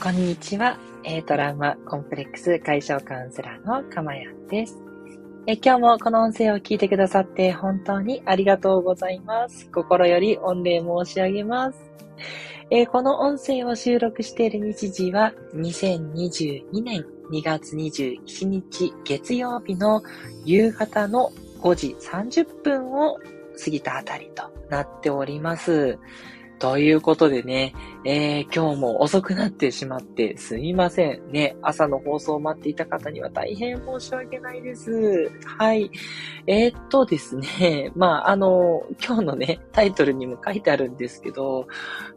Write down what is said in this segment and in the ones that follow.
こんにちは。えー、トラウマコンプレックス解消カウンセラーのかまやんです。え今日もこの音声を聞いてくださって本当にありがとうございます。心より御礼申し上げます。え、この音声を収録している日時は2022年2月21日月曜日の夕方の5時30分を過ぎたあたりとなっております。ということでね、えー、今日も遅くなってしまってすみません。ね、朝の放送を待っていた方には大変申し訳ないです。はい。えー、っとですね、まあ、あの、今日のね、タイトルにも書いてあるんですけど、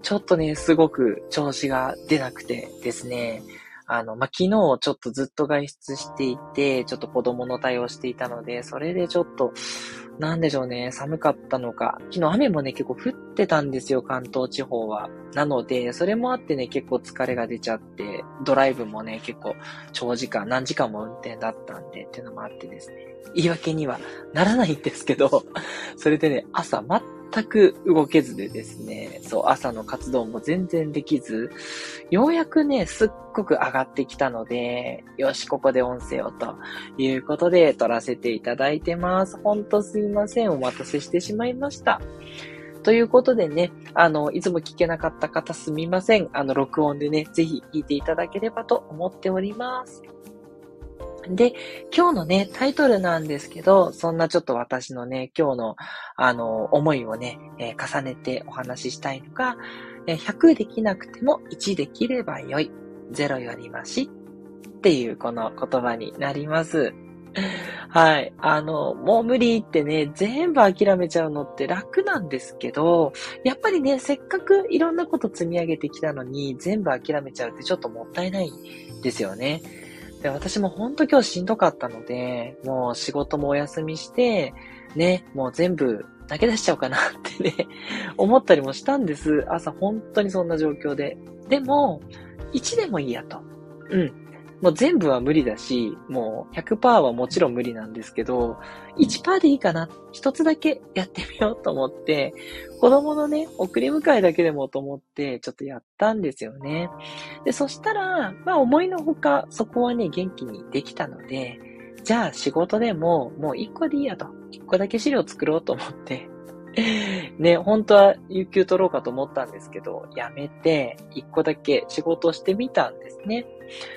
ちょっとね、すごく調子が出なくてですね、あの、まあ、昨日ちょっとずっと外出していて、ちょっと子供の対応していたので、それでちょっと、なんでしょうね、寒かったのか。昨日雨もね、結構降ってたんですよ、関東地方は。なので、それもあってね、結構疲れが出ちゃって、ドライブもね、結構長時間、何時間も運転だったんで、っていうのもあってですね、言い訳にはならないんですけど、それでね、朝待って全く動けずでですね、そう、朝の活動も全然できず、ようやくね、すっごく上がってきたので、よし、ここで音声をということで撮らせていただいてます。ほんとすいません。お待たせしてしまいました。ということでね、あの、いつも聞けなかった方すみません。あの、録音でね、ぜひ聞いていただければと思っております。で、今日のね、タイトルなんですけど、そんなちょっと私のね、今日の、あの、思いをね、えー、重ねてお話ししたいのが、え、100できなくても1できればよい。0よりまし。っていうこの言葉になります。はい。あの、もう無理ってね、全部諦めちゃうのって楽なんですけど、やっぱりね、せっかくいろんなこと積み上げてきたのに、全部諦めちゃうってちょっともったいないですよね。で、私もほんと今日しんどかったので、もう仕事もお休みして、ね、もう全部投げ出しちゃおうかなってね、思ったりもしたんです。朝本当にそんな状況で。でも、1でもいいやと。うん。もう全部は無理だし、もう100%はもちろん無理なんですけど、1%でいいかな。一つだけやってみようと思って、子供のね、送り迎えだけでもと思って、ちょっとやったんですよね。で、そしたら、まあ思いのほか、そこはね、元気にできたので、じゃあ仕事でも、もう1個でいいやと。1個だけ資料作ろうと思って、ね、本当は有給取ろうかと思ったんですけど、やめて、一個だけ仕事してみたんですね。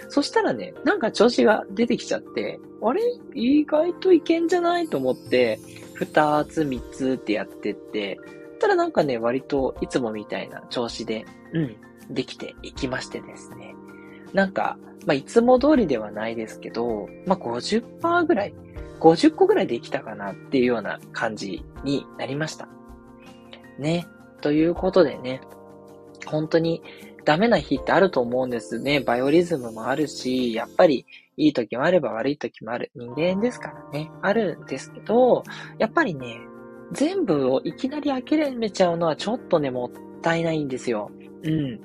そしたらね、なんか調子が出てきちゃって、あれ？意外といけんじゃないと思って、二つ三つってやってって、たらなんかね、割といつもみたいな調子で、うん、できていきましてですね。なんか、まあ、いつも通りではないですけど、まあ、50%ぐらい50個ぐらいできたかなっていうような感じになりました。ね。ということでね、本当にダメな日ってあると思うんですね。バイオリズムもあるし、やっぱりいい時もあれば悪い時もある。人間ですからね。あるんですけど、やっぱりね、全部をいきなり諦めちゃうのはちょっとね、もったいないんですよ。うん。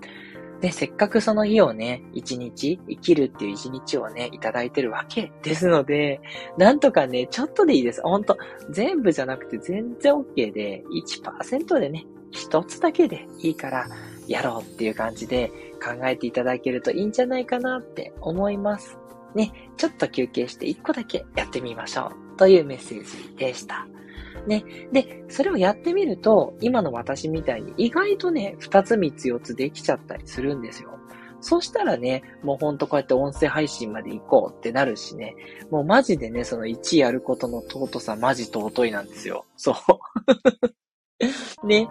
ね、せっかくその日をね、一日、生きるっていう一日をね、いただいてるわけですので、なんとかね、ちょっとでいいです。ほんと、全部じゃなくて全然 OK で、1%でね、一つだけでいいから、やろうっていう感じで考えていただけるといいんじゃないかなって思います。ね、ちょっと休憩して一個だけやってみましょう。というメッセージでした。ね。で、それをやってみると、今の私みたいに意外とね、二つ三つ四つできちゃったりするんですよ。そしたらね、もうほんとこうやって音声配信まで行こうってなるしね、もうマジでね、その1やることの尊さマジ尊いなんですよ。そう。ね。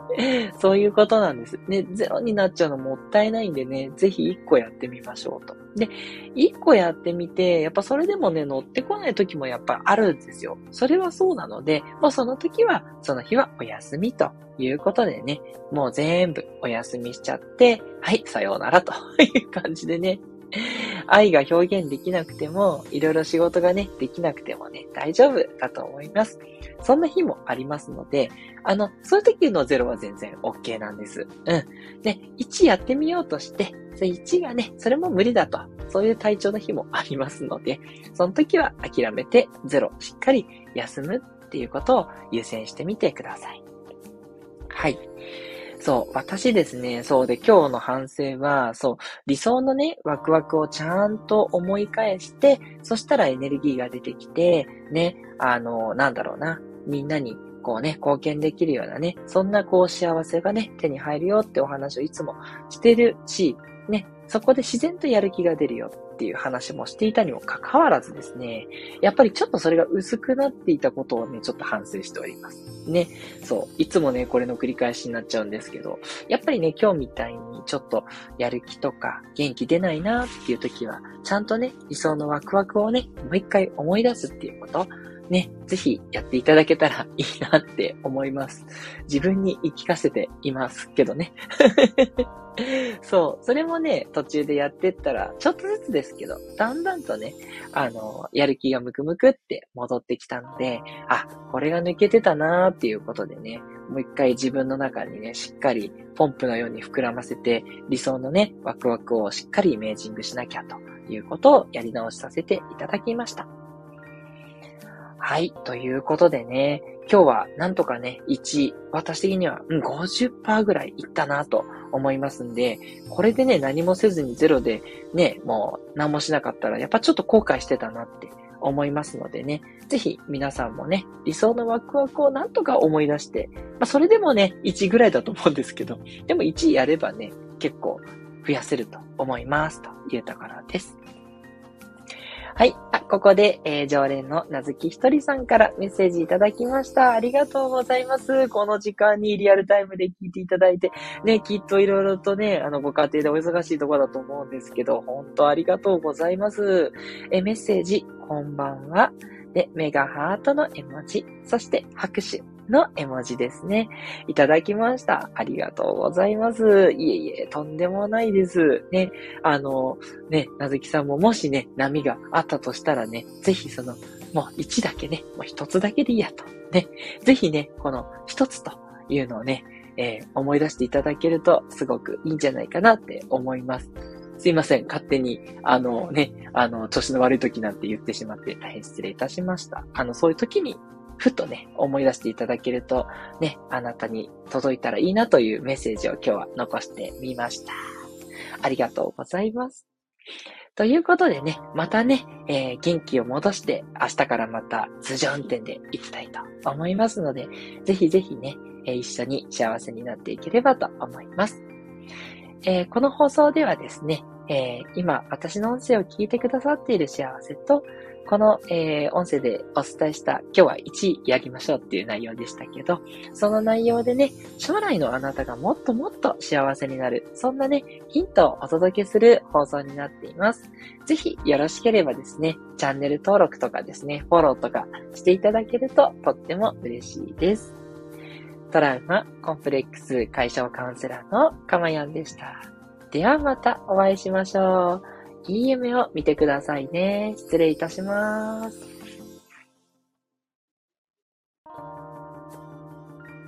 そういうことなんです。ね。ゼロになっちゃうのもったいないんでね、ぜひ一個やってみましょうと。で、一個やってみて、やっぱそれでもね、乗ってこない時もやっぱあるんですよ。それはそうなので、もうその時は、その日はお休みということでね、もう全部お休みしちゃって、はい、さようならという感じでね、愛が表現できなくても、いろいろ仕事がね、できなくてもね、大丈夫だと思います。そんな日もありますので、あの、そういう時の0は全然 OK なんです。うん。で、1やってみようとして、1がね、それも無理だと。そういう体調の日もありますので、その時は諦めて0しっかり休むっていうことを優先してみてください。はい。そう、私ですね、そうで、今日の反省は、そう、理想のね、ワクワクをちゃんと思い返して、そしたらエネルギーが出てきて、ね、あの、なんだろうな、みんなにこうね、貢献できるようなね、そんなこう幸せがね、手に入るよってお話をいつもしてるし、ね、そこで自然とやる気が出るよ。っていう話もしていたにもかかわらずですね、やっぱりちょっとそれが薄くなっていたことをね、ちょっと反省しております。ね、そう、いつもね、これの繰り返しになっちゃうんですけど、やっぱりね、今日みたいにちょっとやる気とか元気出ないなっていう時は、ちゃんとね、理想のワクワクをね、もう一回思い出すっていうこと、ね、ぜひやっていただけたらいいなって思います。自分に言い聞かせていますけどね。そう。それもね、途中でやってったら、ちょっとずつですけど、だんだんとね、あの、やる気がムクムクって戻ってきたので、あ、これが抜けてたなーっていうことでね、もう一回自分の中にね、しっかりポンプのように膨らませて、理想のね、ワクワクをしっかりイメージングしなきゃということをやり直しさせていただきました。はい。ということでね、今日はなんとかね、1、私的には、うん、50%ぐらいいったなと思いますんで、これでね、何もせずにゼロでね、もう何もしなかったら、やっぱちょっと後悔してたなって思いますのでね、ぜひ皆さんもね、理想のワクワクをなんとか思い出して、まあそれでもね、1ぐらいだと思うんですけど、でも1やればね、結構増やせると思いますというところです。はい。ここで、えー、常連のなずきひとりさんからメッセージいただきました。ありがとうございます。この時間にリアルタイムで聞いていただいて、ね、きっといろいろとね、あの、ご家庭でお忙しいところだと思うんですけど、本当ありがとうございます。え、メッセージ、こんばんは。で、メガハートの絵文字、そして拍手。の絵文字ですね。いただきました。ありがとうございます。いえいえ、とんでもないです。ね、あの、ね、なずきさんももしね、波があったとしたらね、ぜひその、もう1だけね、もう1つだけでいいやと。ね、ぜひね、この1つというのをね、えー、思い出していただけるとすごくいいんじゃないかなって思います。すいません。勝手に、あのね、あの、調子の悪い時なんて言ってしまって大変失礼いたしました。あの、そういう時にふとね、思い出していただけると、ね、あなたに届いたらいいなというメッセージを今日は残してみました。ありがとうございます。ということでね、またね、えー、元気を戻して明日からまた通常運転で行きたいと思いますので、ぜひぜひね、えー、一緒に幸せになっていければと思います。えー、この放送ではですね、え今私の音声を聞いてくださっている幸せと、この、えー、音声でお伝えした今日は1位やりましょうっていう内容でしたけど、その内容でね、将来のあなたがもっともっと幸せになる、そんなね、ヒントをお届けする放送になっています。ぜひよろしければですね、チャンネル登録とかですね、フォローとかしていただけるととっても嬉しいです。トラウマ、コンプレックス解消カウンセラーのかまやんでした。ではまたお会いしましょう。DM を見てくださいね。失礼いたします。